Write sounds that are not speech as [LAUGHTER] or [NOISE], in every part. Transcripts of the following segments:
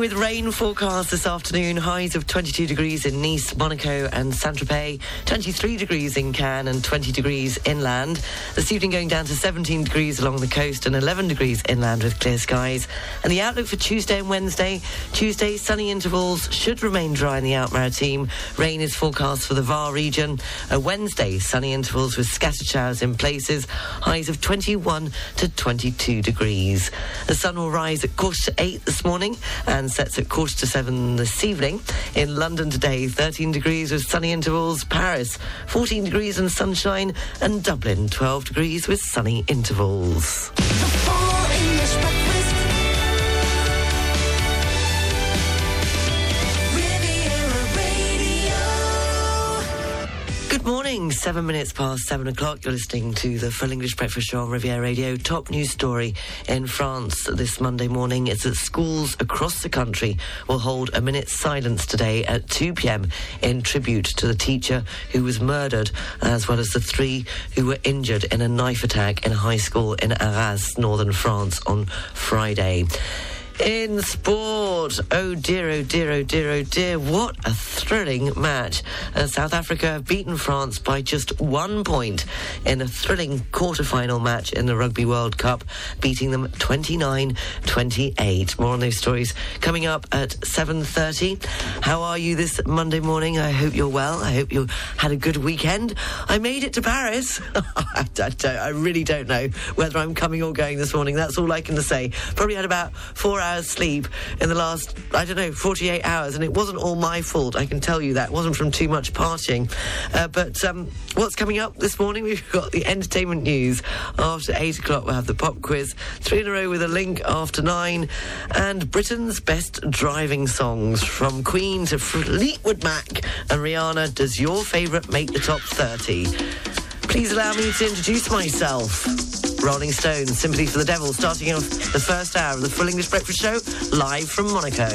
with rain forecast this afternoon. Highs of 22 degrees in Nice, Monaco, and Saint Tropez. 23 degrees in Cannes and 20 degrees inland. This evening going down to 17 degrees along the coast and 11 degrees inland with clear skies. And the outlook for Tuesday and Wednesday. Tuesday, sunny intervals should remain dry in the Alpes-Maritimes. Rain is forecast for the Var region. A Wednesday, sunny intervals with scattered showers in places. Highs of 21 to 22 degrees. The sun will rise at quarter to eight this morning and sets at quarter to seven this evening. In London today, 13 degrees with sunny intervals. Paris, 14 degrees and sunshine. And Dublin, 12 degrees with sunny intervals. Morning, seven minutes past seven o'clock. You're listening to the Full English Breakfast Show on Riviera Radio. Top news story in France this Monday morning is that schools across the country will hold a minute's silence today at 2 p.m. in tribute to the teacher who was murdered, as well as the three who were injured in a knife attack in a high school in Arras, northern France, on Friday. In sport, oh dear, oh dear, oh dear, oh dear, what a thrilling match. Uh, South Africa have beaten France by just one point in a thrilling quarter-final match in the Rugby World Cup, beating them 29-28. More on those stories coming up at 7.30. How are you this Monday morning? I hope you're well. I hope you had a good weekend. I made it to Paris. [LAUGHS] I, I, I really don't know whether I'm coming or going this morning. That's all I can say. Probably had about four hours hours sleep in the last, I don't know, 48 hours, and it wasn't all my fault, I can tell you that. It wasn't from too much partying. Uh, but um, what's coming up this morning? [LAUGHS] We've got the entertainment news. After 8 o'clock, we'll have the pop quiz, three in a row with a link after 9, and Britain's best driving songs from Queen to Fleetwood Mac and Rihanna. Does your favourite make the top 30? Please allow me to introduce myself. Rolling Stones, Sympathy for the Devil, starting off the first hour of the Full English Breakfast Show, live from Monaco.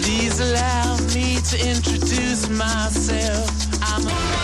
Please allow me to introduce myself. I'm I've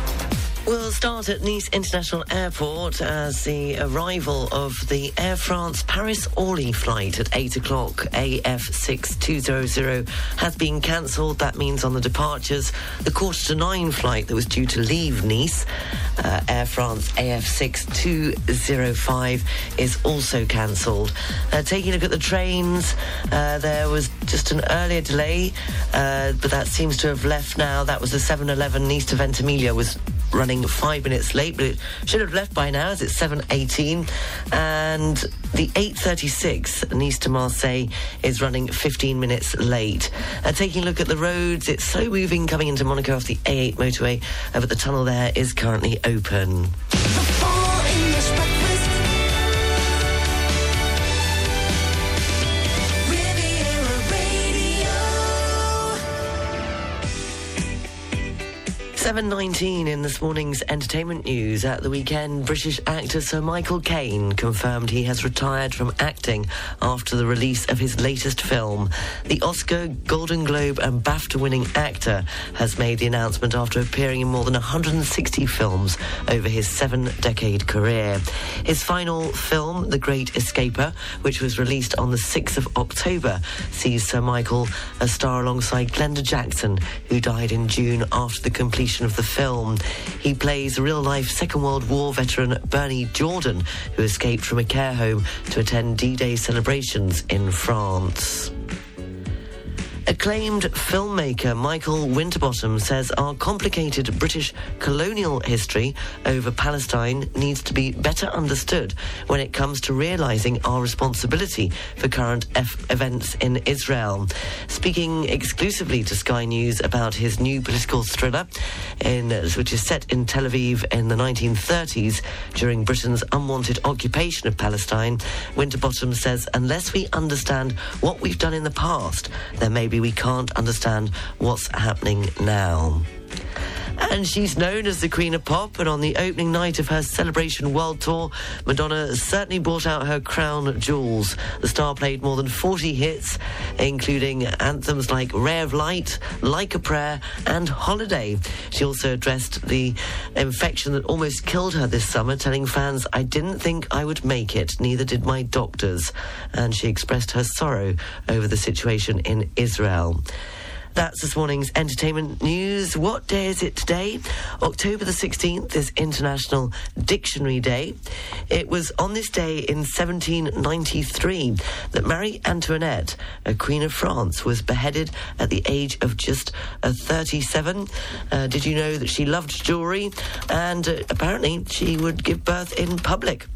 We'll start at Nice International Airport as the arrival of the Air France Paris Orly flight at 8 o'clock AF6200 has been cancelled. That means on the departures, the quarter to nine flight that was due to leave Nice, uh, Air France AF6205, is also cancelled. Uh, taking a look at the trains, uh, there was just an earlier delay, uh, but that seems to have left now. That was the 711 Nice to Ventimiglia was running five minutes late, but it should have left by now as it's 7.18. And the 8.36 Nice to Marseille is running 15 minutes late. Uh, taking a look at the roads, it's slow moving coming into Monaco off the A8 motorway, uh, but the tunnel there is currently open. 7.19 in this morning's entertainment news. At the weekend, British actor Sir Michael Caine confirmed he has retired from acting after the release of his latest film. The Oscar, Golden Globe and BAFTA-winning actor has made the announcement after appearing in more than 160 films over his seven-decade career. His final film, The Great Escaper, which was released on the 6th of October, sees Sir Michael a star alongside Glenda Jackson, who died in June after the completion of the film. He plays real-life Second World War veteran Bernie Jordan, who escaped from a care home to attend D-Day celebrations in France. Acclaimed filmmaker Michael Winterbottom says our complicated British colonial history over Palestine needs to be better understood when it comes to realizing our responsibility for current F- events in Israel. Speaking exclusively to Sky News about his new political thriller, in, which is set in Tel Aviv in the 1930s during Britain's unwanted occupation of Palestine, Winterbottom says unless we understand what we've done in the past, there may maybe we can't understand what's happening now. And she's known as the Queen of Pop, and on the opening night of her Celebration World Tour, Madonna certainly brought out her crown jewels. The star played more than 40 hits, including anthems like Ray of Light, Like a Prayer, and Holiday. She also addressed the infection that almost killed her this summer, telling fans, I didn't think I would make it, neither did my doctors. And she expressed her sorrow over the situation in Israel. That's this morning's entertainment news. What day is it today? October the 16th is International Dictionary Day. It was on this day in 1793 that Marie Antoinette, a Queen of France, was beheaded at the age of just uh, 37. Uh, did you know that she loved jewellery? And uh, apparently she would give birth in public.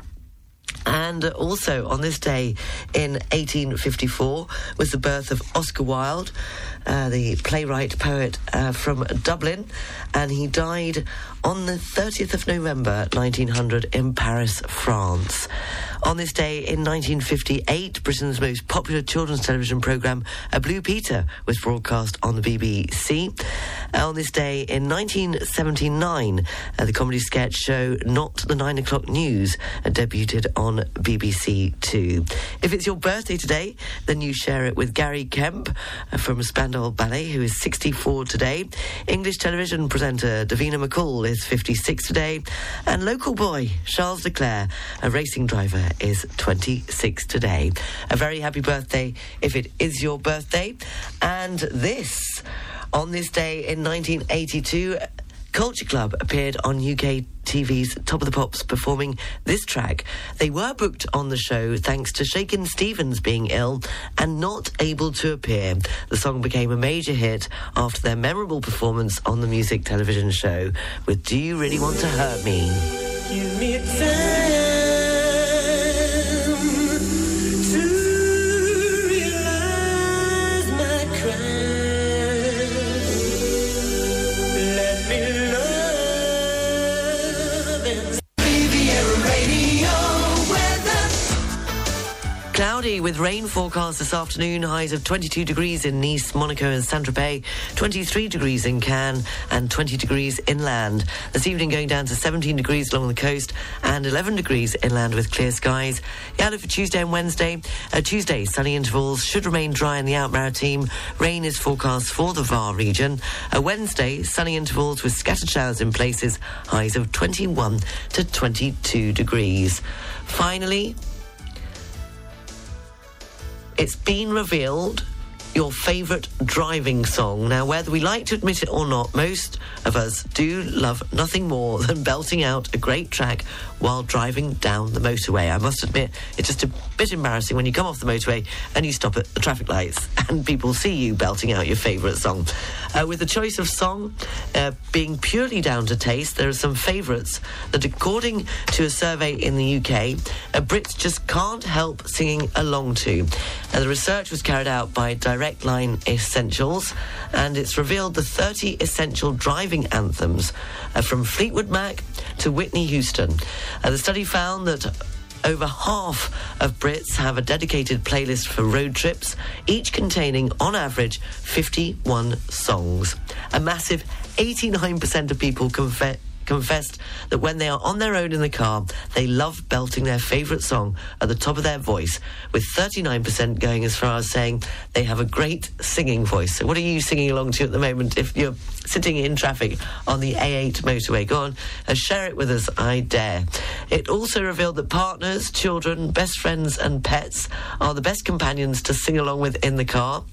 And also on this day in 1854 was the birth of Oscar Wilde, uh, the playwright poet uh, from Dublin, and he died on the 30th of November 1900 in Paris, France. On this day in 1958, Britain's most popular children's television programme, A Blue Peter, was broadcast on the BBC. Uh, on this day in 1979, uh, the comedy sketch show Not the Nine O'Clock News uh, debuted on BBC Two. If it's your birthday today, then you share it with Gary Kemp uh, from Spandau Ballet, who is 64 today. English television presenter Davina McCall is 56 today. And local boy Charles Leclerc, a racing driver, is 26 today. A very happy birthday if it is your birthday. And this, on this day in 1982, Culture Club appeared on UK TV's Top of the Pops performing this track. They were booked on the show thanks to Shakin' Stevens being ill and not able to appear. The song became a major hit after their memorable performance on the music television show with Do You Really Want to Hurt Me? With rain forecast this afternoon. Highs of 22 degrees in Nice, Monaco, and Saint Tropez, 23 degrees in Cannes, and 20 degrees inland. This evening going down to 17 degrees along the coast and 11 degrees inland with clear skies. The outlook for Tuesday and Wednesday. Uh, Tuesday, sunny intervals should remain dry in the Alpes-Maritimes. Rain is forecast for the VAR region. Uh, Wednesday, sunny intervals with scattered showers in places. Highs of 21 to 22 degrees. Finally, it's been revealed your favourite driving song. Now, whether we like to admit it or not, most of us do love nothing more [LAUGHS] than belting out a great track while driving down the motorway. I must admit, it's just a bit embarrassing when you come off the motorway and you stop at the traffic lights [LAUGHS] and people see you belting out your favourite song. Uh, with the choice of song uh, being purely down to taste, there are some favourites that, according to a survey in the UK, uh, Brits just can't help singing along to. Uh, the research was carried out by Direct Line Essentials, and it's revealed the 30 essential driving anthems uh, from Fleetwood Mac to Whitney Houston. Uh, the study found that over half of Brits have a dedicated playlist for road trips, each containing, on average, 51 songs. A massive 89% of people confe- confessed that when they are on their own in the car, they love belting their favourite song at the top of their voice, with 39% going as far as saying they have a great singing voice. So, what are you singing along to at the moment if you're sitting in traffic on the A8 motorway? Go on, uh, share it with us, I dare. It also revealed that partners, children, best friends, and pets are the best companions to sing along with in the car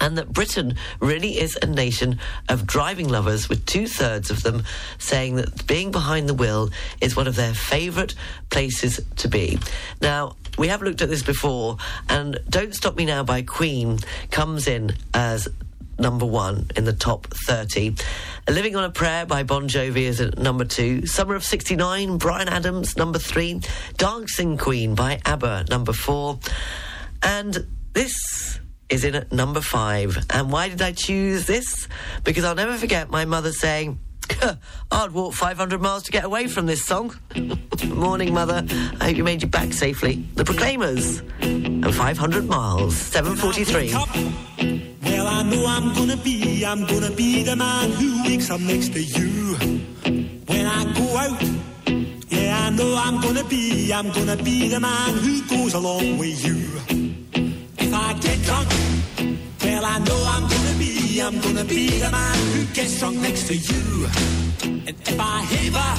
and that Britain really is a nation of driving lovers, with two thirds of them saying that being behind the wheel is one of their favourite places to be. Now, we have looked at this before, and Don't Stop Me Now by Queen comes in as number one in the top 30. Living on a Prayer by Bon Jovi is at number two. Summer of 69, Bryan Adams, number three. Dancing Queen by ABBA, number four. And this is in at number five. And why did I choose this? Because I'll never forget my mother saying, [LAUGHS] I'd walk 500 miles to get away from this song. [LAUGHS] Morning, Mother. I hope you made it back safely. The Proclaimers. And 500 miles. 743. Well, I know I'm gonna be, I'm gonna be the man who wakes up next to you when I go out. Yeah, I know I'm gonna be, I'm gonna be the man who goes along with you. If I get drunk, well, I know I'm gonna be, I'm gonna be the man who gets drunk next to you. And if I haver,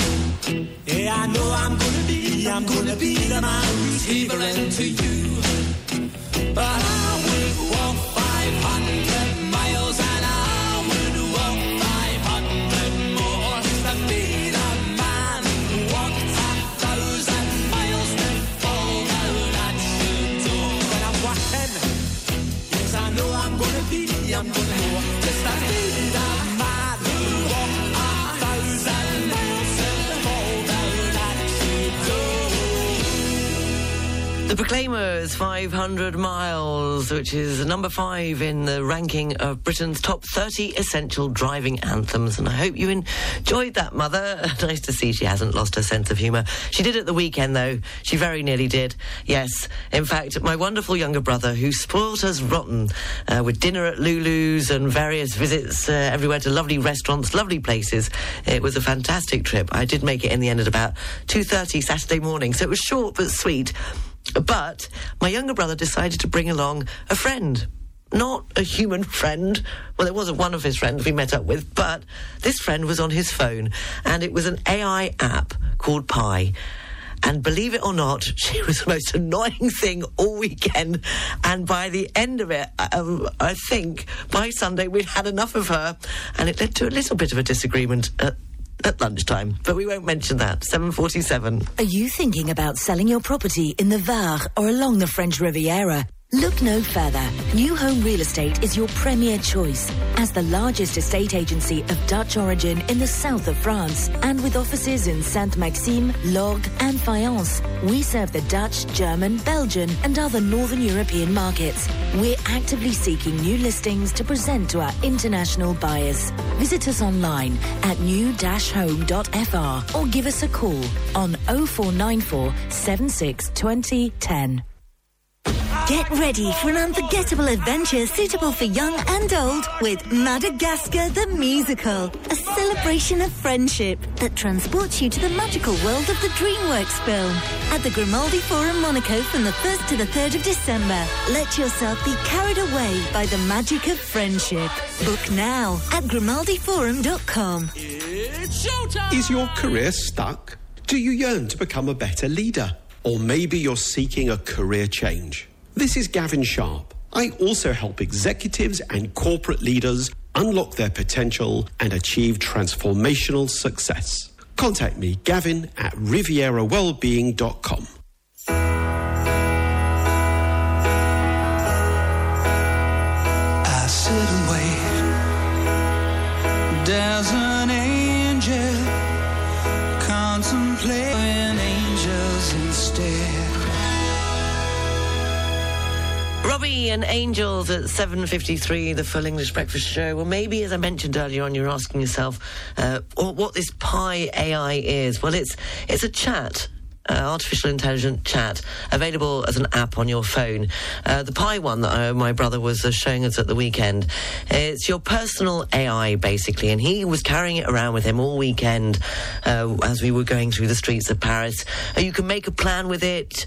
yeah, I know I'm gonna be, I'm gonna be the man who's havering to you. But I 500 Miles, which is number five in the ranking of Britain's top 30 essential driving anthems. And I hope you enjoyed that, Mother. [LAUGHS] nice to see she hasn't lost her sense of humour. She did at the weekend, though. She very nearly did. Yes. In fact, my wonderful younger brother, who spoilt us rotten uh, with dinner at Lulu's and various visits uh, everywhere to lovely restaurants, lovely places. It was a fantastic trip. I did make it in the end at about 2.30 Saturday morning, so it was short but sweet. But my younger brother decided to bring along a friend. Not a human friend. Well, it wasn't one of his friends we met up with, but this friend was on his phone, and it was an AI app called Pi. And believe it or not, [LAUGHS] she was the most annoying thing all weekend. And by the end of it, um, I think by Sunday we'd had enough of her, and it led to a little bit of a disagreement at, at lunchtime. But we won't mention that. 747. Are you thinking about selling your property in the Var or along the French Riviera? Look no further. New Home Real Estate is your premier choice. As the largest estate agency of Dutch origin in the south of France and with offices in Sainte-Maxime, Lorgues and Fayence, we serve the Dutch, German, Belgian and other northern European markets. We're actively seeking new listings to present to our international buyers. Visit us online at new-home.fr or give us a call on 0494 76 20 10. Get ready for an unforgettable adventure suitable for young and old with Madagascar the Musical, a celebration of friendship that transports you to the magical world of the DreamWorks film at the Grimaldi Forum Monaco from the 1st to the 3rd of December. Let yourself be carried away by the magic of friendship. Book now at grimaldiforum.com. It's showtime! Is your career stuck? Do you yearn to become a better leader? Or maybe you're seeking a career change? This is Gavin Sharp. I also help executives and corporate leaders unlock their potential and achieve transformational success. Contact me, Gavin, at rivierawellbeing.com. I sit and wait. And Angels at 7.53, the full English breakfast show. Well, maybe, as I mentioned earlier on, you're asking yourself uh, what this Pi AI is. Well, it's, it's a chat uh, artificial intelligent chat available as an app on your phone. Uh, the Pi one that uh, my brother was uh, showing us at the weekend, it's your personal AI basically, and he was carrying it around with him all weekend uh, as we were going through the streets of Paris. Uh, you can make a plan with it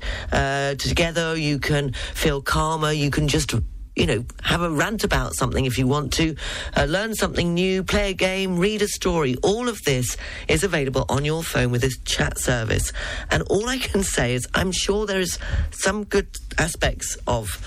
together. You can feel calmer. You can just you know, have a rant about something if you want to, uh, learn something new, play a game, read a story. All of this is available on your phone with this chat service. And all I can [LAUGHS] say is I'm sure there's some good aspects of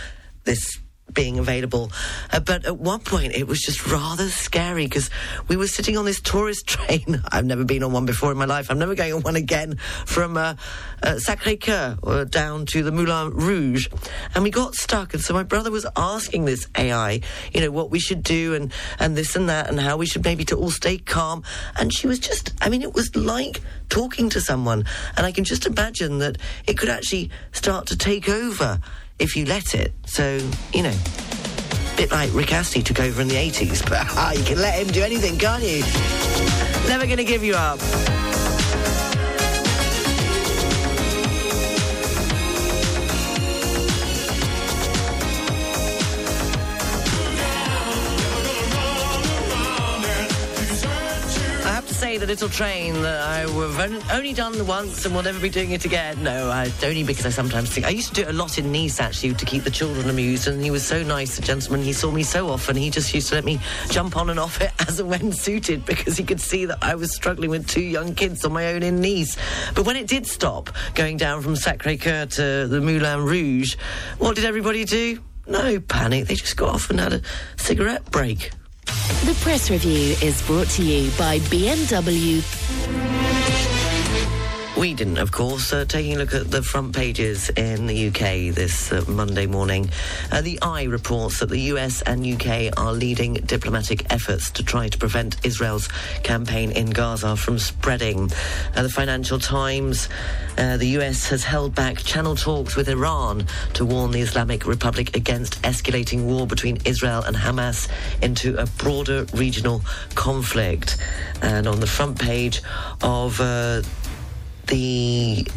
this being available. Uh, but at one point, it was just rather scary because we were sitting on this tourist [LAUGHS] train. I've never been on one before in my life. I'm never going on one again from uh, uh, Sacre Coeur uh, down to the Moulin Rouge. And we got stuck. And so my brother was asking this AI, you know, what we should do and, and this and that and how we should maybe to all stay calm. And she was just, I mean, it was like talking to someone. And I can just imagine that it could actually start to take over if you let it. So, you know, a bit like Rick Astley took over in the 80s, [LAUGHS] but ah, you can let him do anything, can't you? Never going to give you up. Say the little train that I've only done once and will never be doing it again. No, I, only because I sometimes think. I used to do it a lot in Nice, actually, to keep the children amused, and he was so nice, the gentleman. He saw me so often, he just used to let me jump on and off it [LAUGHS] as and when suited because he could see that I was struggling with two young kids on my own in Nice. But when it did stop, going down from Sacre Coeur to the Moulin Rouge, what did everybody do? No panic. They just got off and had a cigarette break. The press review is brought to you by BMW. We didn't, of course. Uh, taking a look at the front pages in the UK this uh, Monday morning, uh, the i reports that the US and UK are leading diplomatic efforts to try to prevent Israel's campaign in Gaza from spreading. Uh, the Financial Times, uh, the US has held back channel talks with Iran to warn the Islamic Republic against escalating war between Israel and Hamas into a broader regional conflict. And on the front page of uh, the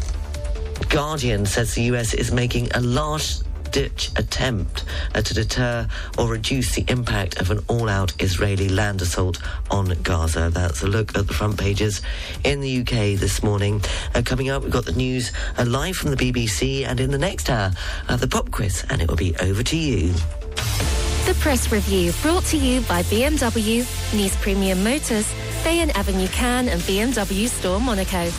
Guardian says the US is making a last ditch attempt uh, to deter or reduce the impact of an all out Israeli land assault on Gaza. That's a look at the front pages in the UK this morning. Uh, coming up, we've got the news uh, live from the BBC, and in the next hour, uh, the pop quiz, and it will be over to you. The press review brought to you by BMW, Nice Premium Motors, Bayonne Avenue Cannes, and BMW Store Monaco.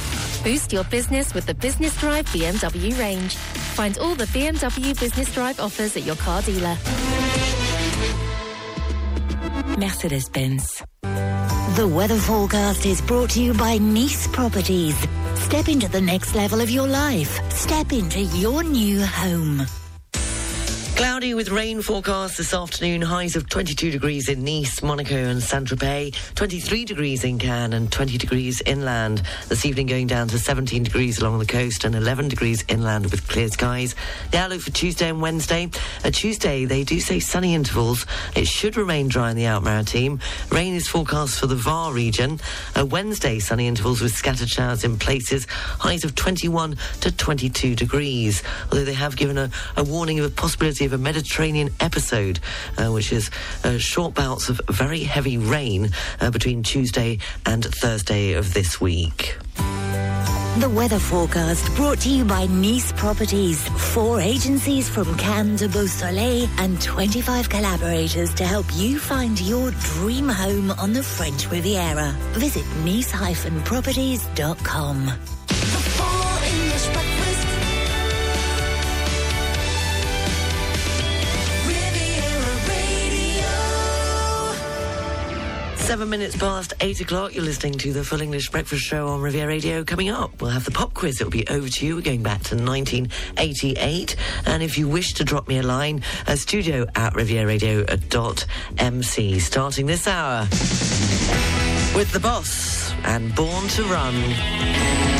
Boost your business with the Business Drive BMW range. Find all the BMW Business Drive offers at your car dealer. Mercedes Benz. The weather forecast is brought to you by Nice Properties. Step into the next level of your life. Step into your new home. Cloudy with rain forecast this afternoon. Highs of 22 degrees in Nice, Monaco, and Saint Tropez. 23 degrees in Cannes and 20 degrees inland. This evening going down to 17 degrees along the coast and 11 degrees inland with clear skies. The outlook for Tuesday and Wednesday. A Tuesday, they do say sunny intervals. It should remain dry in the Alpes-Maritimes. Rain is forecast for the Var region. A Wednesday, sunny intervals with scattered showers in places. Highs of 21 to 22 degrees. Although they have given a, a warning of a possibility of a Mediterranean episode, uh, which is uh, short bouts of very heavy rain uh, between Tuesday and Thursday of this week. The weather forecast brought to you by Nice Properties. Four agencies from Cannes to Beausoleil and 25 collaborators to help you find your dream home on the French Riviera. Visit nice-properties.com. Seven minutes past eight o'clock. You're listening to the Full English Breakfast Show on Riviera Radio. Coming up, we'll have the pop quiz. It'll be over to you. We're going back to 1988. And if you wish to drop me a line, a studio at rivieradio.mc. Starting this hour with the boss and Born to Run.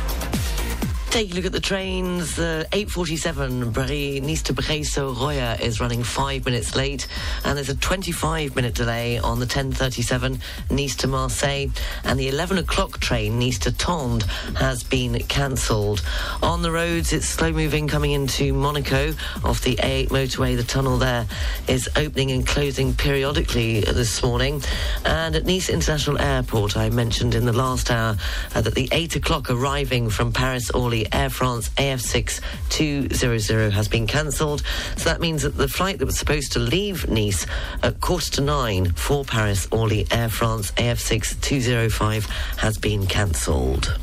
Take a look at the trains. Uh, 8.47, Breil, Nice to Breil-sur-Roya is running five minutes late. And there's a 25-minute delay on the 10.37, Nice to Marseille. And the 11 o'clock train, Nice to Tende, has been cancelled. On the roads, it's slow-moving coming into Monaco off the A8 motorway. The tunnel there is opening and closing periodically this morning. And at Nice International Airport, I mentioned in the last hour uh, that the 8 o'clock arriving from Paris-Orly Orly Air France AF6 200 has been cancelled. So that means that the flight that was supposed to leave Nice at quarter to nine for Paris Orly Air France AF6 205 has been cancelled.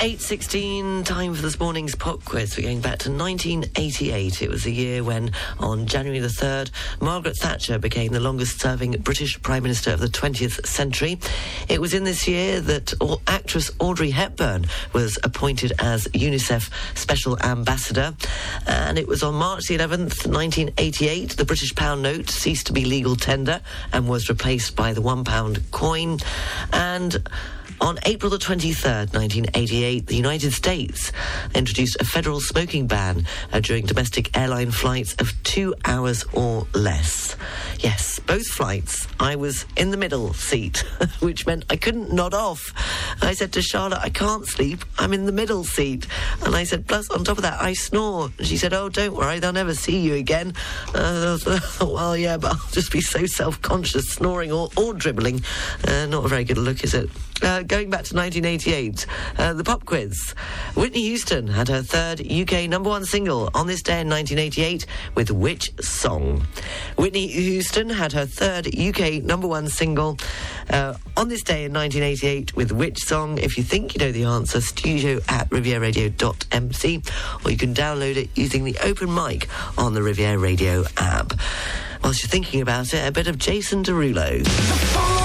8.16, time for this morning's pop quiz. We're going back to 1988. It was a year when, on January the 3rd, Margaret Thatcher became the longest-serving British Prime Minister of the 20th century. It was in this year that actress Audrey Hepburn was appointed as UNICEF Special Ambassador. And it was on March the 11th, 1988, the British pound note ceased to be legal tender and was replaced by the £1 coin. And... On April the 23rd, 1988, the United States introduced a federal smoking ban uh, during domestic airline flights of two hours or less. Yes, both flights, I was in the middle seat, [LAUGHS] which meant I couldn't nod off. I said to Charlotte, I can't sleep, I'm in the middle seat. And I said, plus, on top of that, I snore. And she said, oh, don't worry, they'll never see you again. Uh, [LAUGHS] well, yeah, but I'll just be so self-conscious, snoring or, or dribbling. Uh, not a very good look, is it? Uh, going back to 1988, uh, the pop quiz. Whitney Houston had her third UK number one single on this day in 1988 with which song? Whitney Houston had her third UK number one single uh, on this day in 1988 with which song? If you think you know the answer, studio at rivieradio.mc or you can download it using the open mic on the Riviera Radio app. Whilst you're thinking about it, a bit of Jason Derulo.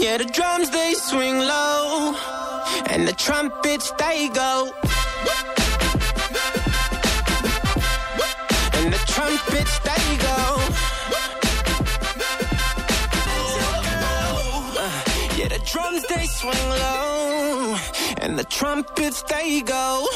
Yeah, the drums they swing low, and the trumpets they go. And the trumpets they go. Yeah, the drums they swing low, and the trumpets they go.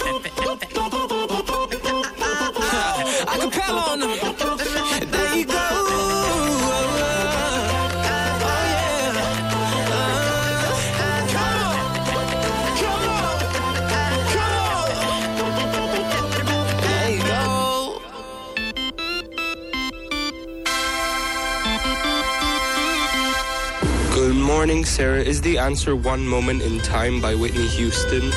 Sarah. Is the answer One Moment in Time by Whitney Houston?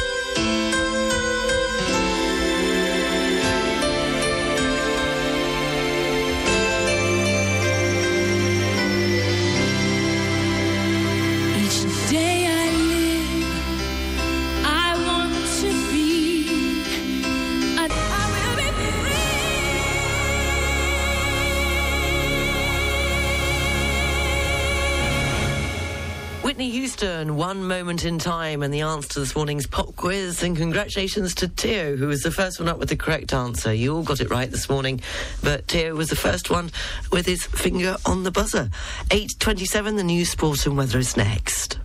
Houston, one moment in time, and the answer to this morning's pop quiz. And congratulations to Teo, who was the first one up with the correct answer. You all got it right this morning, but Teo was the first one with his finger on the buzzer. 8.27, the news, sport and weather is next.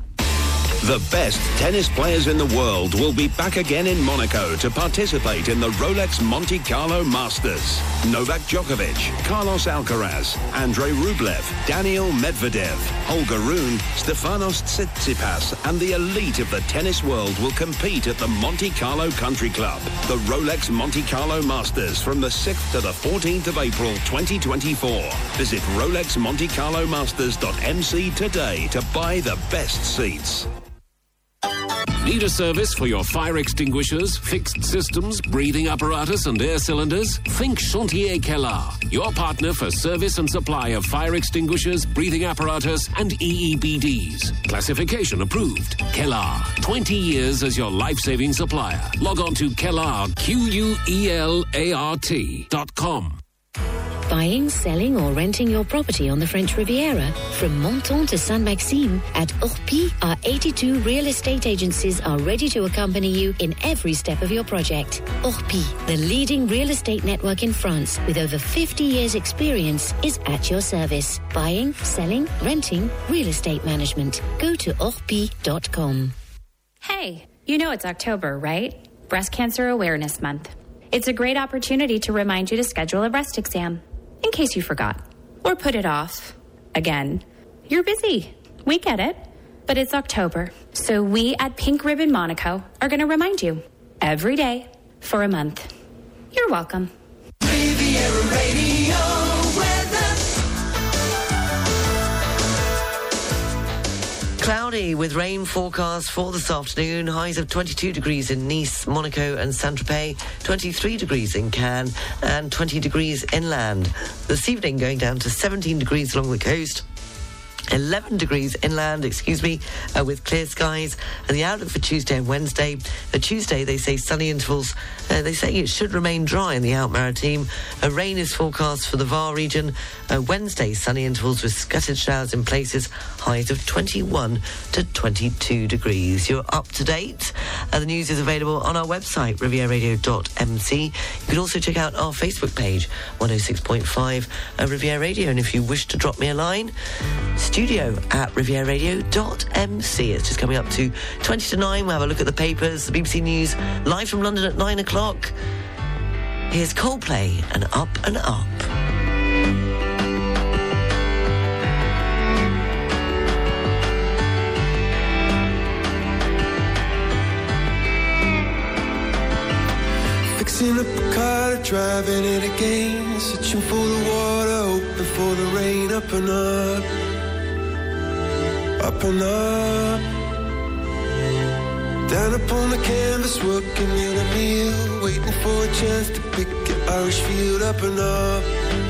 The best tennis players in the world will be back again in Monaco to participate in the Rolex Monte Carlo Masters. Novak Djokovic, Carlos Alcaraz, Andrei Rublev, Daniel Medvedev, Holger Rune, Stefanos Tsitsipas, and the elite of the tennis world will compete at the Monte Carlo Country Club. The Rolex Monte Carlo Masters from the 6th to the 14th of April 2024. Visit RolexMonteCarloMasters.mc today to buy the best seats. Need a service for your fire extinguishers, fixed systems, breathing apparatus, and air cylinders? Think Chantier Quelart, your partner for service and supply of fire extinguishers, breathing apparatus, and EEBDs. Classification approved. Quelart, 20 years as your life saving supplier. Log on to Quelart, Q U E L A R T dot com. Buying, selling, or renting your property on the French Riviera? From Menton to Saint Maxime, at Orpi, our 82 real estate agencies are ready to accompany you in every step of your project. Orpi, the leading real estate network in France with over 50 years' experience, is at your service. Buying, selling, renting, real estate management. Go to orpi.com. Hey, you know it's October, right? Breast Cancer Awareness Month. It's a great opportunity to remind you to schedule a breast exam, in case you forgot, or put it off. Again, you're busy. We get it. But it's October, so we at Pink Ribbon Monaco are going to remind you every day for a month. You're welcome. Riviera Radio Cloudy with rain forecast for this afternoon. Highs of 22 degrees in Nice, Monaco, and Saint Tropez, 23 degrees in Cannes, and 20 degrees inland. This evening, going down to 17 degrees along the coast. 11 degrees inland, excuse me, uh, with clear skies. And the outlook for Tuesday and Wednesday. Uh, Tuesday, they say sunny intervals. Uh, they say it should remain dry in the Alpes-Maritimes. Uh, rain is forecast for the VAR region. Uh, Wednesday, sunny intervals with scattered showers in places. Highs of 21 to 22 degrees. You're up to date. Uh, the news is available on our website, rivieradio.mc. You can also check out our Facebook page, 106.5 uh, Riviera Radio. And if you wish to drop me a line, studio at rivieradio.mc. It's just coming up to 20 to 9. We'll have a look at the papers, the BBC News, live from London at 9 o'clock. Here's Coldplay and Up and Up. Fixing up a car, driving it again. Searching for the water, hoping for the rain. Up and up, up and up. Down upon the canvas, working in a meal. Waiting for a chance to pick an Irish field. Up and up.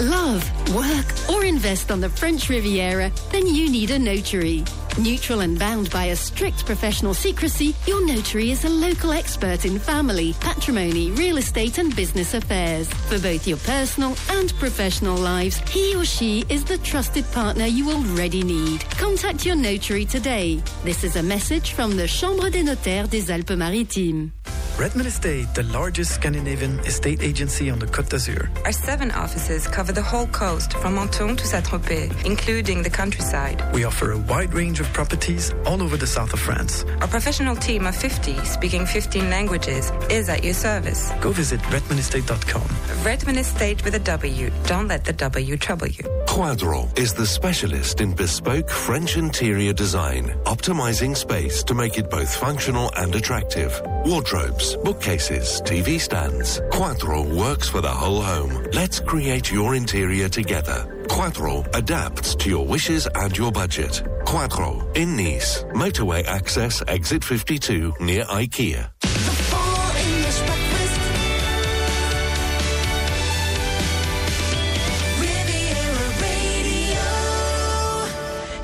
love, work, or invest on the French Riviera, then you need a notary. Neutral and bound by a strict professional secrecy, your notary is a local expert in family, patrimony, real estate, and business affairs. For both your personal and professional lives, he or she is the trusted partner you already need. Contact your notary today. This is a message from the Chambre des Notaires des Alpes-Maritimes. Redmond Estate, the largest Scandinavian estate agency on the Côte d'Azur. Our seven offices cover the whole coast from Menton to Saint-Tropez, including the countryside. We offer a wide range of properties all over the south of France. Our professional team of 50, speaking 15 languages, is at your service. Go visit redmondestate.com. Redmond Estate with a W. Don't let the W trouble you. Quadro is the specialist in bespoke French interior design, optimizing space to make it both functional and attractive. Wardrobes, bookcases, TV stands. Quattro works for the whole home. Let's create your interior together. Quattro adapts to your wishes and your budget. Quattro in Nice, motorway access, exit 52 near IKEA.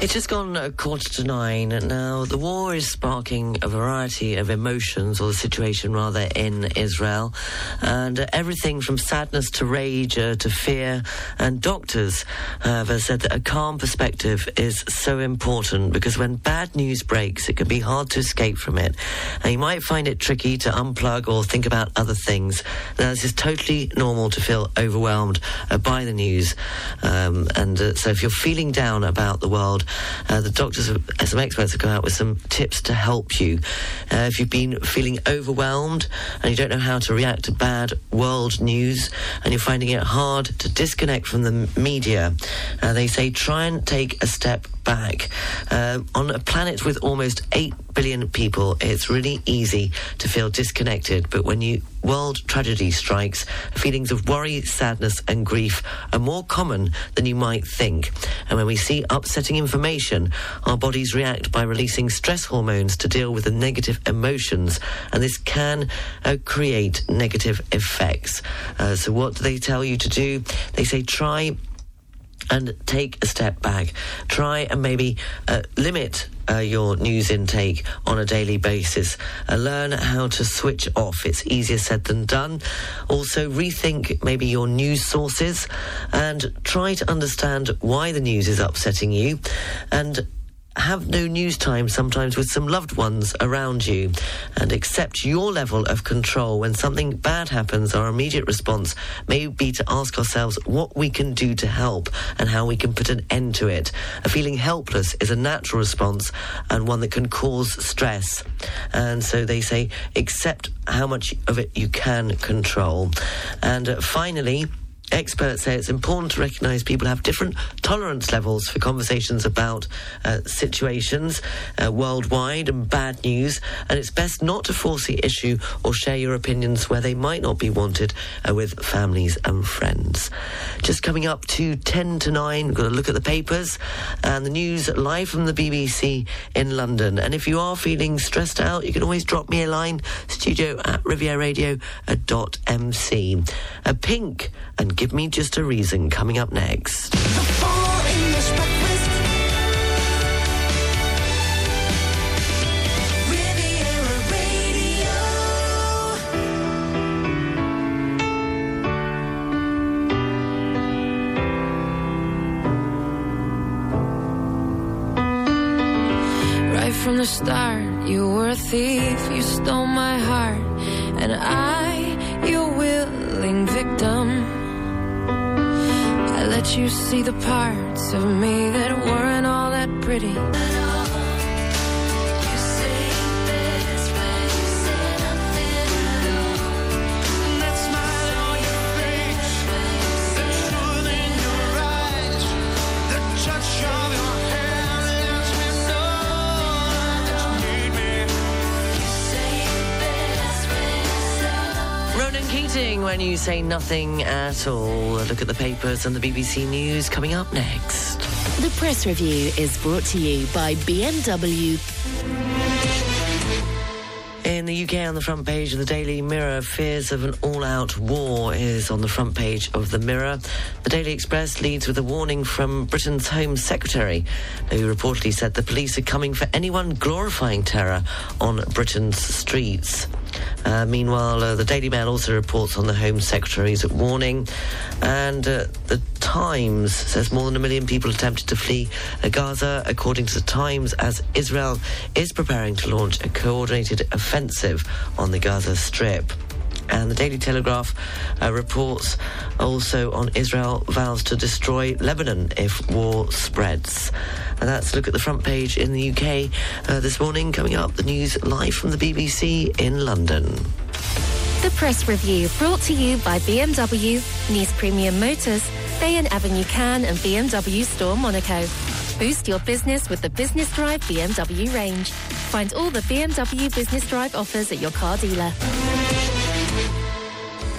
It's just gone a quarter to nine. Now, the war is sparking a variety of emotions, or the situation rather, in Israel. And uh, everything from sadness to rage uh, to fear. And doctors uh, have said that a calm perspective is so important because when bad news breaks, it can be hard to escape from it. And you might find it tricky to unplug or think about other things. Now, this is totally normal to feel overwhelmed uh, by the news. Um, and uh, so if you're feeling down about the world, Uh, the doctors, have, some experts, have come out with some tips to help you. Uh, if you've been feeling overwhelmed and you don't know how to react to bad world news and you're finding it hard to disconnect from the media, uh, they say try and take a step back. Uh, on a planet with almost 8 billion people, it's really easy to feel disconnected. But when you world tragedy strikes, feelings of worry, sadness, and grief are more common than you might think. And when we see upsetting information, our bodies react by releasing stress hormones to deal with the negative emotions, and this can uh, create negative effects. Uh, so, what do they tell you to do? They say try and take a step back. Try and maybe uh, limit uh, your news intake on a daily basis. Uh, learn how to switch off. It's easier said than done. Also, rethink maybe your news sources and try to understand why the news is upsetting you and have no news time sometimes with some loved ones around you and accept your level of control. When something bad happens, our immediate response may be to ask ourselves what we can do to help and how we can put an end to it. A feeling helpless is a natural response and one that can cause stress. And so they say accept how much of it you can control. And uh, finally, Experts say it's important to recognise people have different tolerance levels for conversations about uh, situations uh, worldwide and bad news, and it's best not to force the issue or share your opinions where they might not be wanted uh, with families and friends. Just coming up to 10 to 9, we've got to look at the papers and the news live from the BBC in London. And if you are feeling stressed out, you can always drop me a line, studio at rivieraradio.mc. A pink and Give Me Just a Reason coming up next. Right from the start, you were a thief, you stole my heart, and I, you see the parts of me that weren't all that pretty. You say nothing at all. A look at the papers and the BBC News coming up next. The press review is brought to you by BMW. In the UK, on the front page of the Daily Mirror, fears of an all out war is on the front page of the Mirror. The Daily Express leads with a warning from Britain's Home Secretary, who reportedly said the police are coming for anyone glorifying terror on Britain's streets. Uh, meanwhile, uh, the Daily Mail also reports on the Home Secretary's warning. And uh, the Times says more than a million people attempted to flee Gaza, according to the Times, as Israel is preparing to launch a coordinated offensive on the Gaza Strip. And the Daily Telegraph uh, reports also on Israel vows to destroy Lebanon if war spreads. And that's a look at the front page in the UK uh, this morning. Coming up, the news live from the BBC in London. The press review brought to you by BMW, Nice Premium Motors, Bayonne Avenue Cannes, and BMW Store Monaco. Boost your business with the Business Drive BMW range. Find all the BMW Business Drive offers at your car dealer.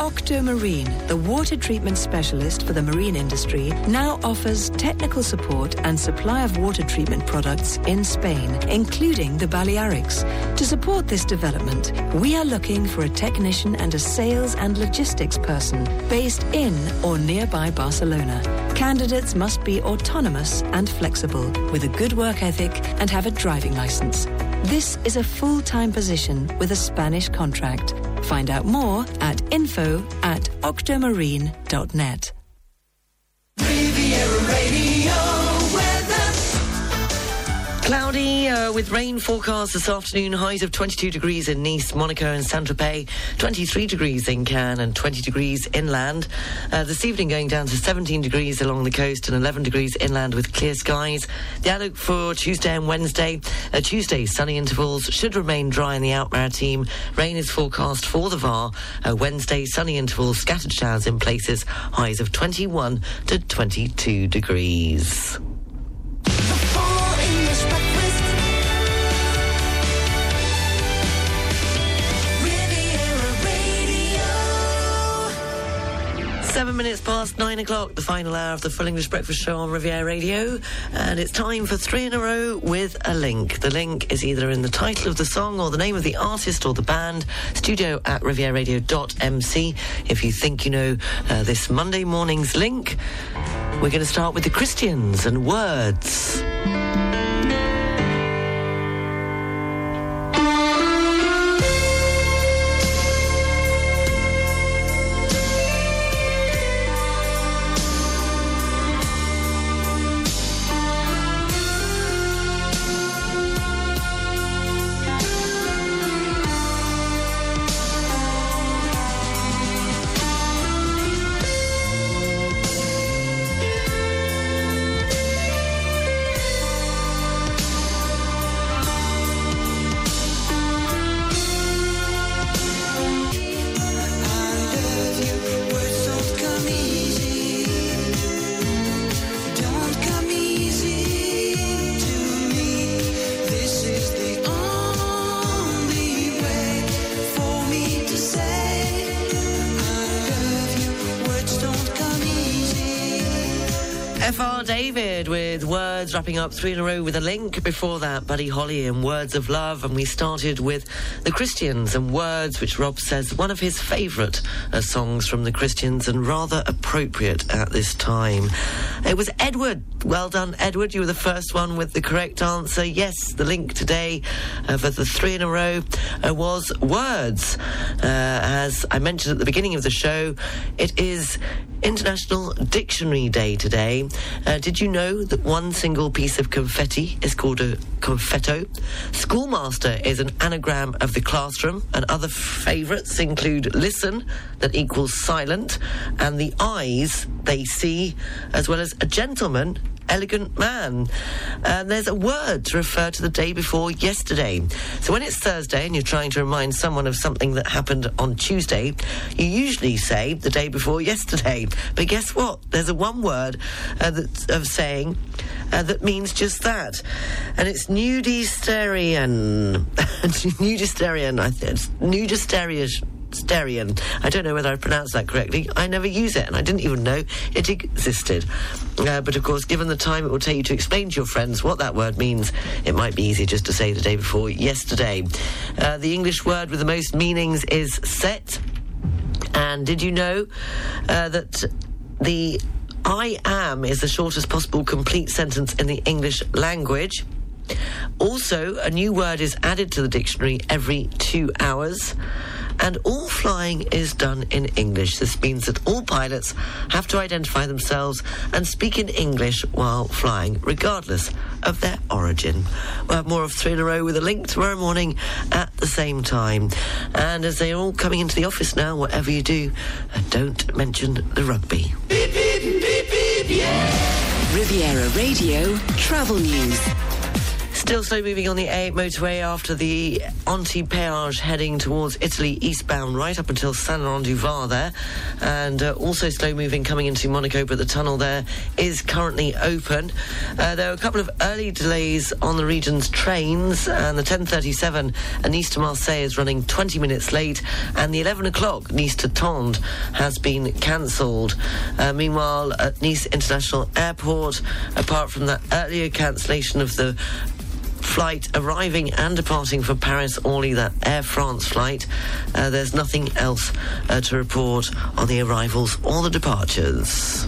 Octomarine, the water treatment specialist for the marine industry, now offers technical support and supply of water treatment products in Spain, including the Balearics. To support this development, we are looking for a technician and a sales and logistics person based in or nearby Barcelona. Candidates must be autonomous and flexible, with a good work ethic and have a driving license. This is a full-time position with a Spanish contract. Find out more at info at octomarine.net. Cloudy uh, with rain forecast this afternoon. Highs of 22 degrees in Nice, Monaco, and Saint Tropez. 23 degrees in Cannes and 20 degrees inland. Uh, this evening going down to 17 degrees along the coast and 11 degrees inland with clear skies. The outlook for Tuesday and Wednesday. Uh, Tuesday, sunny intervals should remain dry in the Alpes-Maritimes. Rain is forecast for the Var. Uh, Wednesday, sunny intervals, scattered showers in places. Highs of 21 to 22 degrees. Seven minutes past nine o'clock, the final hour of the Full English Breakfast Show on Riviera Radio. And it's time for three in a row with a link. The link is either in the title of the song or the name of the artist or the band. Studio at rivieraradio.mc. If you think you know uh, this Monday morning's link, we're going to start with the Christians and words. Wrapping up three in a row with a link. Before that, Buddy Holly and Words of Love. And we started with the Christians and Words, which Rob says one of his favourite uh, songs from the Christians and rather appropriate at this time. It was Edward. Well done, Edward. You were the first one with the correct answer. Yes, the link today uh, for the three in a row uh, was Words. Uh, as I mentioned at the beginning of the show, it is International Dictionary Day today. Uh, did you know that one single piece of confetti is called a confetto? Schoolmaster is an anagram of the classroom, and other favourites include listen, that equals silent, and the eyes they see, as well as a gentleman elegant man. And there's a word to refer to the day before yesterday. So when it's Thursday and you're trying to remind someone of something that happened on Tuesday, you usually say the day before yesterday. But guess what? There's a one word uh, that's of saying uh, that means just that. And it's nudisterian. [LAUGHS] nudisterian, I think. Nudisterian. Sterian. I don't know whether I pronounced that correctly. I never use it, and I didn't even know it existed. Uh, but of course, given the time it will take you to explain to your friends what that word means, it might be easy just to say the day before yesterday. Uh, the English word with the most meanings is set. And did you know uh, that the I am is the shortest possible complete sentence in the English language? Also, a new word is added to the dictionary every two hours and all flying is done in English. This means that all pilots have to identify themselves and speak in English while flying, regardless of their origin. We'll have more of Three in a Row with a link tomorrow morning at the same time. And as they're all coming into the office now, whatever you do, uh, don't mention the rugby. Beep, beep, beep, yeah. Riviera Radio Travel News. Still slow moving on the A8 motorway after the anti-peage heading towards Italy eastbound right up until Saint Laurent du Var there. And uh, also slow moving coming into Monaco, but the tunnel there is currently open. Uh, there are a couple of early delays on the region's trains, and the 1037 Nice to Marseille is running 20 minutes late, and the 11 o'clock Nice to Tende has been cancelled. Uh, meanwhile, at Nice International Airport, apart from that earlier cancellation of the flight arriving and departing for Paris Orly, that Air France flight. Uh, there's nothing else uh, to report on the arrivals or the departures.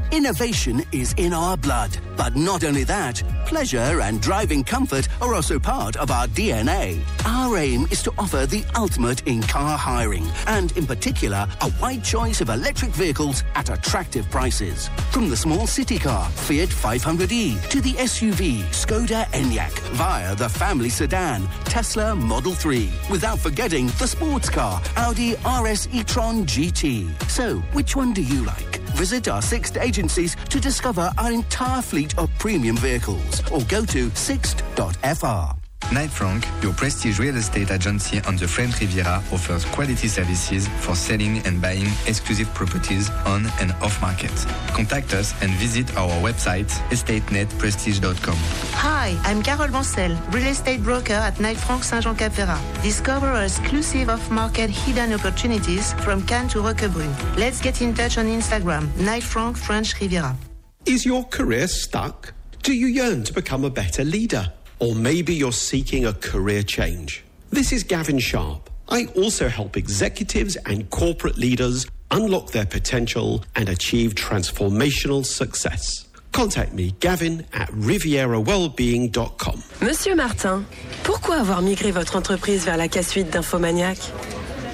innovation is in our blood. But not only that, pleasure and driving comfort are also part of our DNA. Our aim is to offer the ultimate in car hiring, and in particular, a wide choice of electric vehicles at attractive prices. From the small city car, Fiat 500e, to the SUV, Skoda Enyaq, via the family sedan, Tesla Model 3, without forgetting the sports car, Audi RS e-tron GT. So, which one do you like? Visit our Sixt agencies to discover our entire fleet of premium vehicles or go to sixt.fr. Knight Frank, your prestige real estate agency on the French Riviera, offers quality services for selling and buying exclusive properties on and off market. Contact us and visit our website estatenetprestige.com. Hi, I'm Carole Vancel, real estate broker at Knight Frank Saint-Jean Cap Ferrat. Discover our exclusive off-market hidden opportunities from Cannes to Roquebrune. Let's get in touch on Instagram, Knight Frank French Riviera. Is your career stuck? Do you yearn to become a better leader? Or maybe you're seeking a career change. This is Gavin Sharp. I also help executives and corporate leaders unlock their potential and achieve transformational success. Contact me, Gavin at rivierawellbeing.com. Monsieur Martin, pourquoi avoir migré votre entreprise vers la K-Suite d'Infomaniak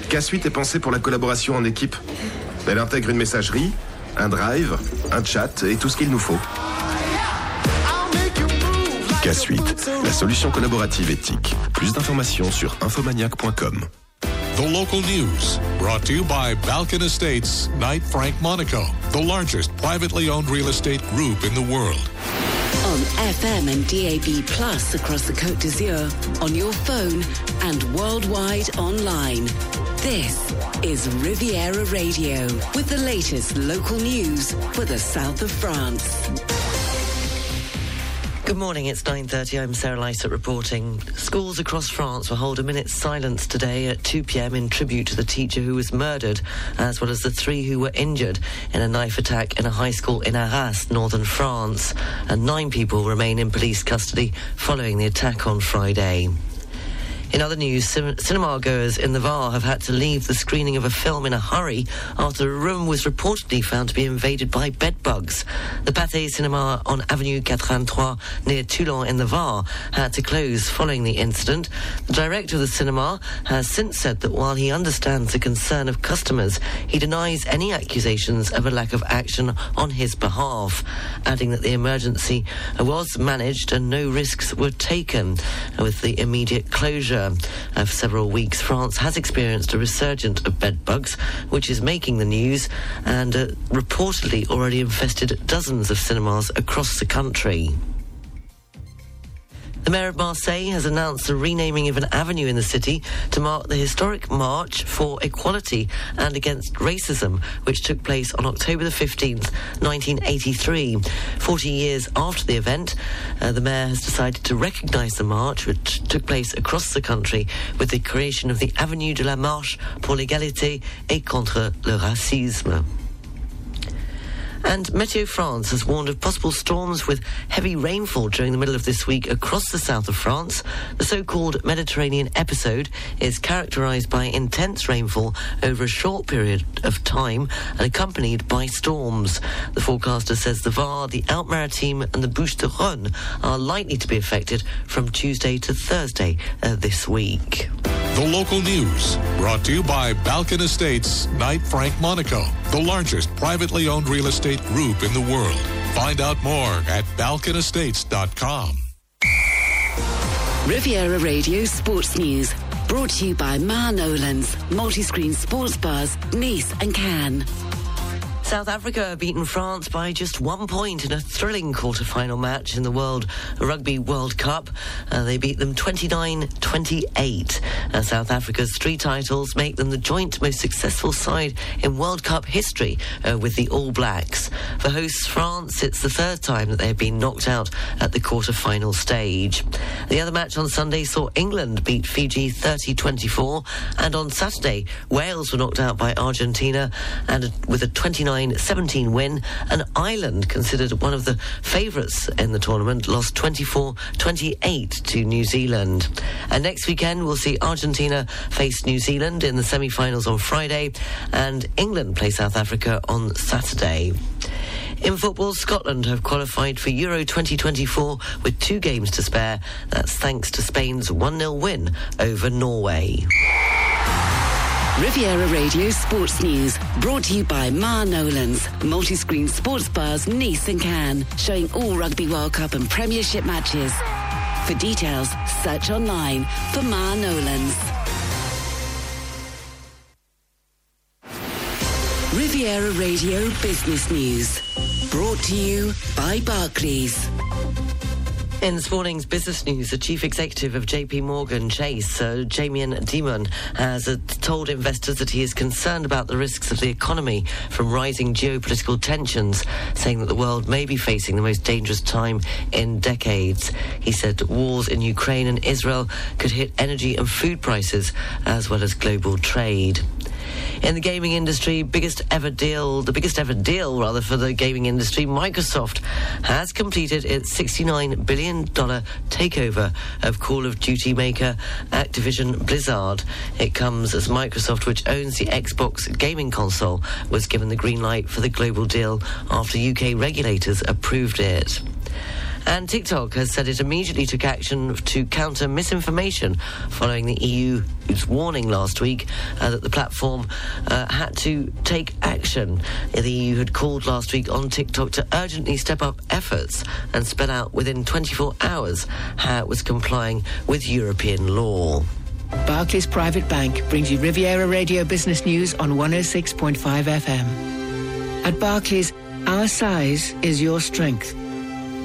K-Suite est pensée pour la collaboration en équipe. Elle intègre une messagerie, un drive, un chat et tout ce qu'il nous faut. K-Suite, la solution collaborative éthique. Plus d'informations sur infomaniak.com. The local news brought to you by Balkan Estates, Knight Frank Monaco, the largest privately owned real estate group in the world. On FM and DAB Plus across the Côte d'Azur, on your phone and worldwide online. This is Riviera Radio with the latest local news for the south of France. Good morning, it's 9.30. I'm Sarah Lysett reporting. Schools across France will hold a minute's silence today at 2pm in tribute to the teacher who was murdered, as well as the three who were injured in a knife attack in a high school in Arras, northern France. And nine people remain in police custody following the attack on Friday. In other news, cin- cinema goers in the Var have had to leave the screening of a film in a hurry after a room was reportedly found to be invaded by bedbugs. The Pathé Cinema on Avenue 83 near Toulon in the Var had to close following the incident. The director of the cinema has since said that while he understands the concern of customers, he denies any accusations of a lack of action on his behalf, adding that the emergency was managed and no risks were taken with the immediate closure of several weeks, France has experienced a resurgence of bed bugs, which is making the news and uh, reportedly already infested dozens of cinemas across the country. The Mayor of Marseille has announced the renaming of an avenue in the city to mark the historic March for Equality and Against Racism, which took place on October the 15th, 1983. 40 years after the event, uh, the Mayor has decided to recognise the march, which took place across the country, with the creation of the Avenue de la Marche pour l'égalité et contre le racisme. And Meteo France has warned of possible storms with heavy rainfall during the middle of this week across the south of France. The so-called Mediterranean episode is characterized by intense rainfall over a short period of time and accompanied by storms. The forecaster says the Var, the Alpes-Maritimes and the Bouches-du-Rhône are likely to be affected from Tuesday to Thursday uh, this week. The local news brought to you by Balkan Estates, Knight Frank Monaco, the largest privately owned real estate group in the world. Find out more at balkanestates.com. Riviera Radio Sports News. Brought to you by Ma Nolan's, multi-screen sports bars, Nice and Cannes. South Africa beaten France by just one point in a thrilling quarter-final match in the World Rugby World Cup. Uh, they beat them 29-28. Uh, South Africa's three titles make them the joint most successful side in World Cup history uh, with the All Blacks. For hosts France, it's the third time that they have been knocked out at the quarter-final stage. The other match on Sunday saw England beat Fiji 30-24, and on Saturday, Wales were knocked out by Argentina, and with a 29-17 win, and Ireland, considered one of the favourites in the tournament, lost 24-28 to New Zealand. And next weekend, we'll see Argentina face New Zealand in the semi-finals on Friday, and England play South Africa on Saturday. In football, Scotland have qualified for Euro 2024 with two games to spare. That's thanks to Spain's 1 0 win over Norway. Riviera Radio Sports News, brought to you by Ma Nolan's, multi-screen sports bars Nice and Cannes, showing all Rugby World Cup and Premiership matches. For details, search online for Ma Nolan's. Riviera Radio Business News, brought to you by Barclays. In this morning's business news, the chief executive of JP Morgan Chase, uh, Jamie Dimon, has uh, told investors that he is concerned about the risks of the economy from rising geopolitical tensions, saying that the world may be facing the most dangerous time in decades. He said wars in Ukraine and Israel could hit energy and food prices as well as global trade. In the gaming industry, biggest ever deal, the biggest ever deal rather for the gaming industry, Microsoft has completed its $69 billion takeover of Call of Duty maker Activision Blizzard. It comes as Microsoft, which owns the Xbox gaming console, was given the green light for the global deal after UK regulators approved it. And TikTok has said it immediately took action to counter misinformation following the EU's warning last week uh, that the platform uh, had to take action. The EU had called last week on TikTok to urgently step up efforts and spell out within 24 hours how it was complying with European law. Barclays Private Bank brings you Riviera Radio Business News on 106.5 FM. At Barclays, our size is your strength.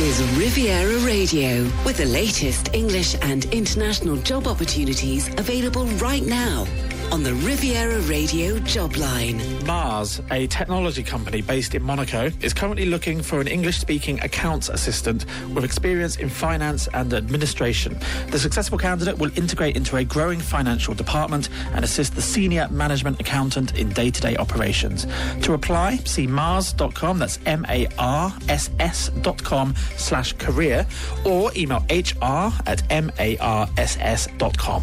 is Riviera Radio with the latest English and international job opportunities available right now on the Riviera Radio job line. MARSS, a technology company based in Monaco, is currently looking for an English speaking accounts assistant with experience in finance and administration. The successful candidate will integrate into a growing financial department and assist the senior management accountant in day to day operations. To apply, see marss.com, that's M A R S S.com slash career, or email hr at marss.com.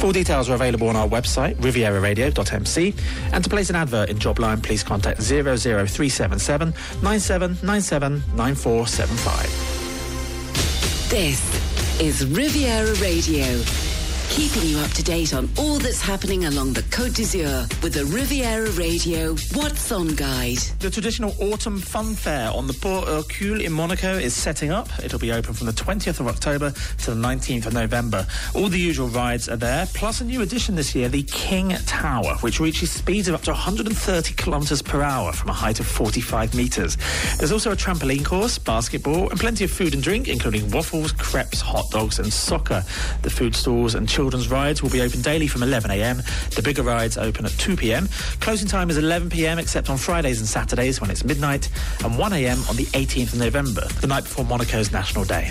Full details are available on our website rivieraradio.mc. And to place an advert in Jobline, please contact 00377 9797 9475. This is Riviera Radio keeping you up to date on all that's happening along the Côte d'Azur with the Riviera Radio What's On Guide. The traditional autumn fun fair on the Port Hercule in Monaco is setting up. It'll be open from the 20th of October to the 19th of November. All the usual rides are there, plus a new addition this year, the King Tower, which reaches speeds of up to 130 kilometres per hour from a height of 45 metres. There's also a trampoline course, basketball, and plenty of food and drink, including waffles, crepes, hot dogs, and socca. The food stalls and children's rides will be open daily from 11am. The bigger rides open at 2pm. Closing time is 11pm except on Fridays and Saturdays when it's midnight and 1am on the 18th of November, the night before Monaco's National Day.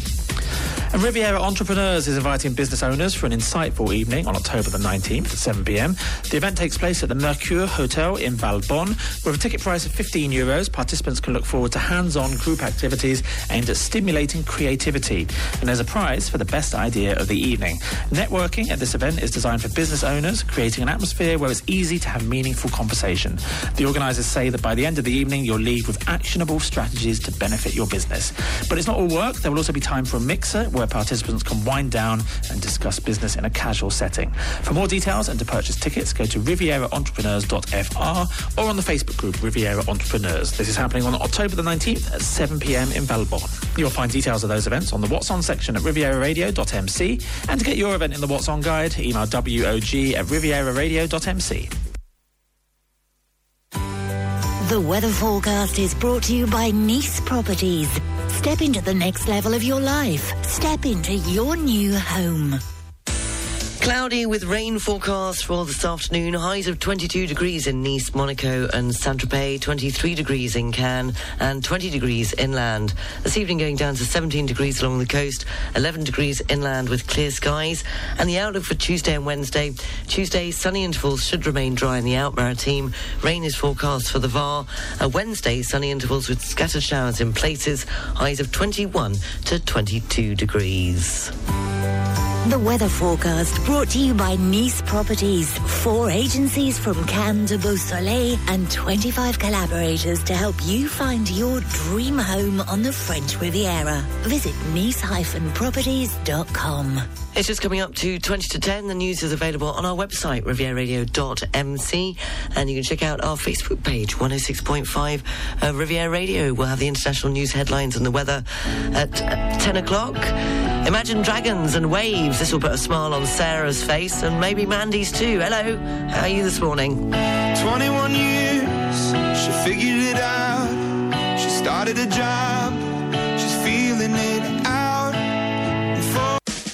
And Riviera Entrepreneurs is inviting business owners for an insightful evening on October the 19th at 7pm. The event takes place at the Mercure Hotel in Valbonne. With a ticket price of 15 euros, participants can look forward to hands-on group activities aimed at stimulating creativity. And there's a prize for the best idea of the evening. Networking at this event is designed for business owners, creating an atmosphere where it's easy to have meaningful conversation. The organisers say that by the end of the evening, you'll leave with actionable strategies to benefit your business. But it's not all work. There will also be time for a mixer where participants can wind down and discuss business in a casual setting. For more details and to purchase tickets, go to rivieraentrepreneurs.fr or on the Facebook group Riviera Entrepreneurs. This is happening on October the 19th at 7 p.m. in Valbonne. You'll find details of those events on the What's On section at rivieraradio.mc. And to get your event in the What's On guide, email WOG at rivieraradio.mc. The weather forecast is brought to you by Nice Properties. Step into the next level of your life. Step into your new home. Cloudy with rain forecast for this afternoon. Highs of 22 degrees in Nice, Monaco, and Saint Tropez. 23 degrees in Cannes, and 20 degrees inland. This evening going down to 17 degrees along the coast. 11 degrees inland with clear skies. And the outlook for Tuesday and Wednesday. Tuesday, sunny intervals should remain dry in the Alpes-Maritimes. Rain is forecast for the Var. Uh, Wednesday, sunny intervals with scattered showers in places. Highs of 21 to 22 degrees. The weather forecast brought to you by Nice Properties. Four agencies from Cannes to Beausoleil and 25 collaborators to help you find your dream home on the French Riviera. Visit nice-properties.com. It's just coming up to 20 to 10. The news is available on our website, rivieraradio.mc. And you can check out our Facebook page, 106.5 uh, Riviera Radio. We'll have the international news headlines and the weather at uh, 10 o'clock. Imagine dragons and waves. This will put a smile on Sarah's face and maybe Mandy's too. Hello. How are you this morning? 21 years, she figured it out. She started a job,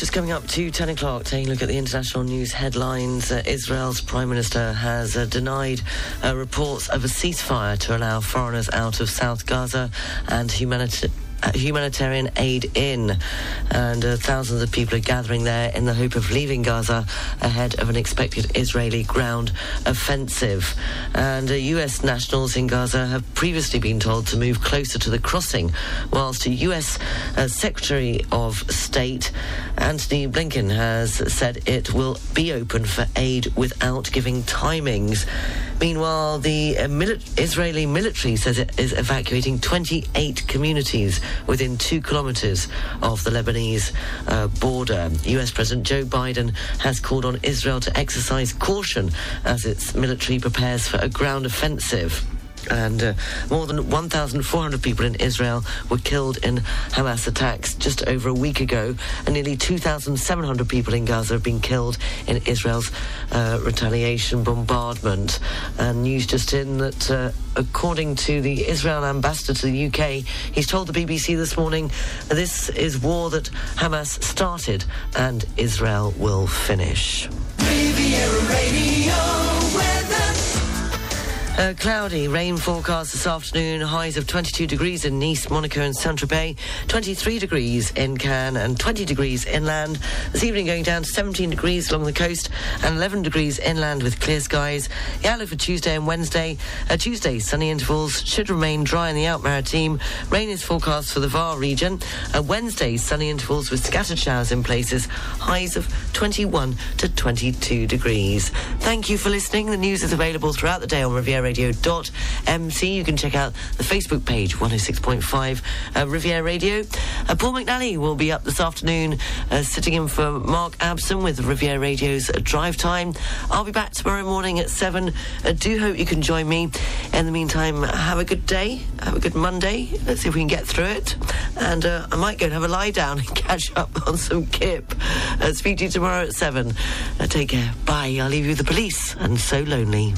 Just coming up to 10 o'clock, taking a look at the international news headlines. Uh, Israel's Prime Minister has uh, denied uh, reports of a ceasefire to allow foreigners out of South Gaza and humanitarian humanitarian aid in, and uh, thousands of people are gathering there in the hope of leaving Gaza ahead of an expected Israeli ground offensive. And uh, U.S. nationals in Gaza have previously been told to move closer to the crossing, whilst U.S. Uh, Secretary of State Antony Blinken has said it will be open for aid without giving timings. Meanwhile, the uh, mili- Israeli military says it is evacuating 28 communities within two kilometres of the Lebanese uh, border. US President Joe Biden has called on Israel to exercise caution as its military prepares for a ground offensive. And uh, more than 1,400 people in Israel were killed in Hamas attacks just over a week ago, and nearly 2,700 people in Gaza have been killed in Israel's uh, retaliation bombardment. And news just in that, uh, according to the Israel ambassador to the UK, he's told the BBC this morning this is war that Hamas started and Israel will finish. Riviera Radio. Uh, cloudy, rain forecast this afternoon. Highs of 22 degrees in Nice, Monaco, and Saint Tropez. 23 degrees in Cannes and 20 degrees inland. This evening going down to 17 degrees along the coast and 11 degrees inland with clear skies. The outlook for Tuesday and Wednesday. Uh, Tuesday, sunny intervals should remain dry in the Alpes-Maritimes. Rain is forecast for the Var region. Uh, Wednesday, sunny intervals with scattered showers in places. Highs of 21 to 22 degrees. Thank you for listening. The news is available throughout the day on Riviera Radio.mc. You can check out the Facebook page, 106.5 uh, Riviera Radio. Uh, Paul McNally will be up this afternoon, uh, sitting in for Mark Abson with Riviera Radio's uh, Drive Time. I'll be back tomorrow morning at 7. I do hope you can join me. In the meantime, have a good day. Have a good Monday. Let's see if we can get through it. And uh, I might go and have a lie down and [LAUGHS] catch up on some kip. Uh, speak to you tomorrow at 7. Uh, take care. Bye. I'll leave you with the police and so lonely.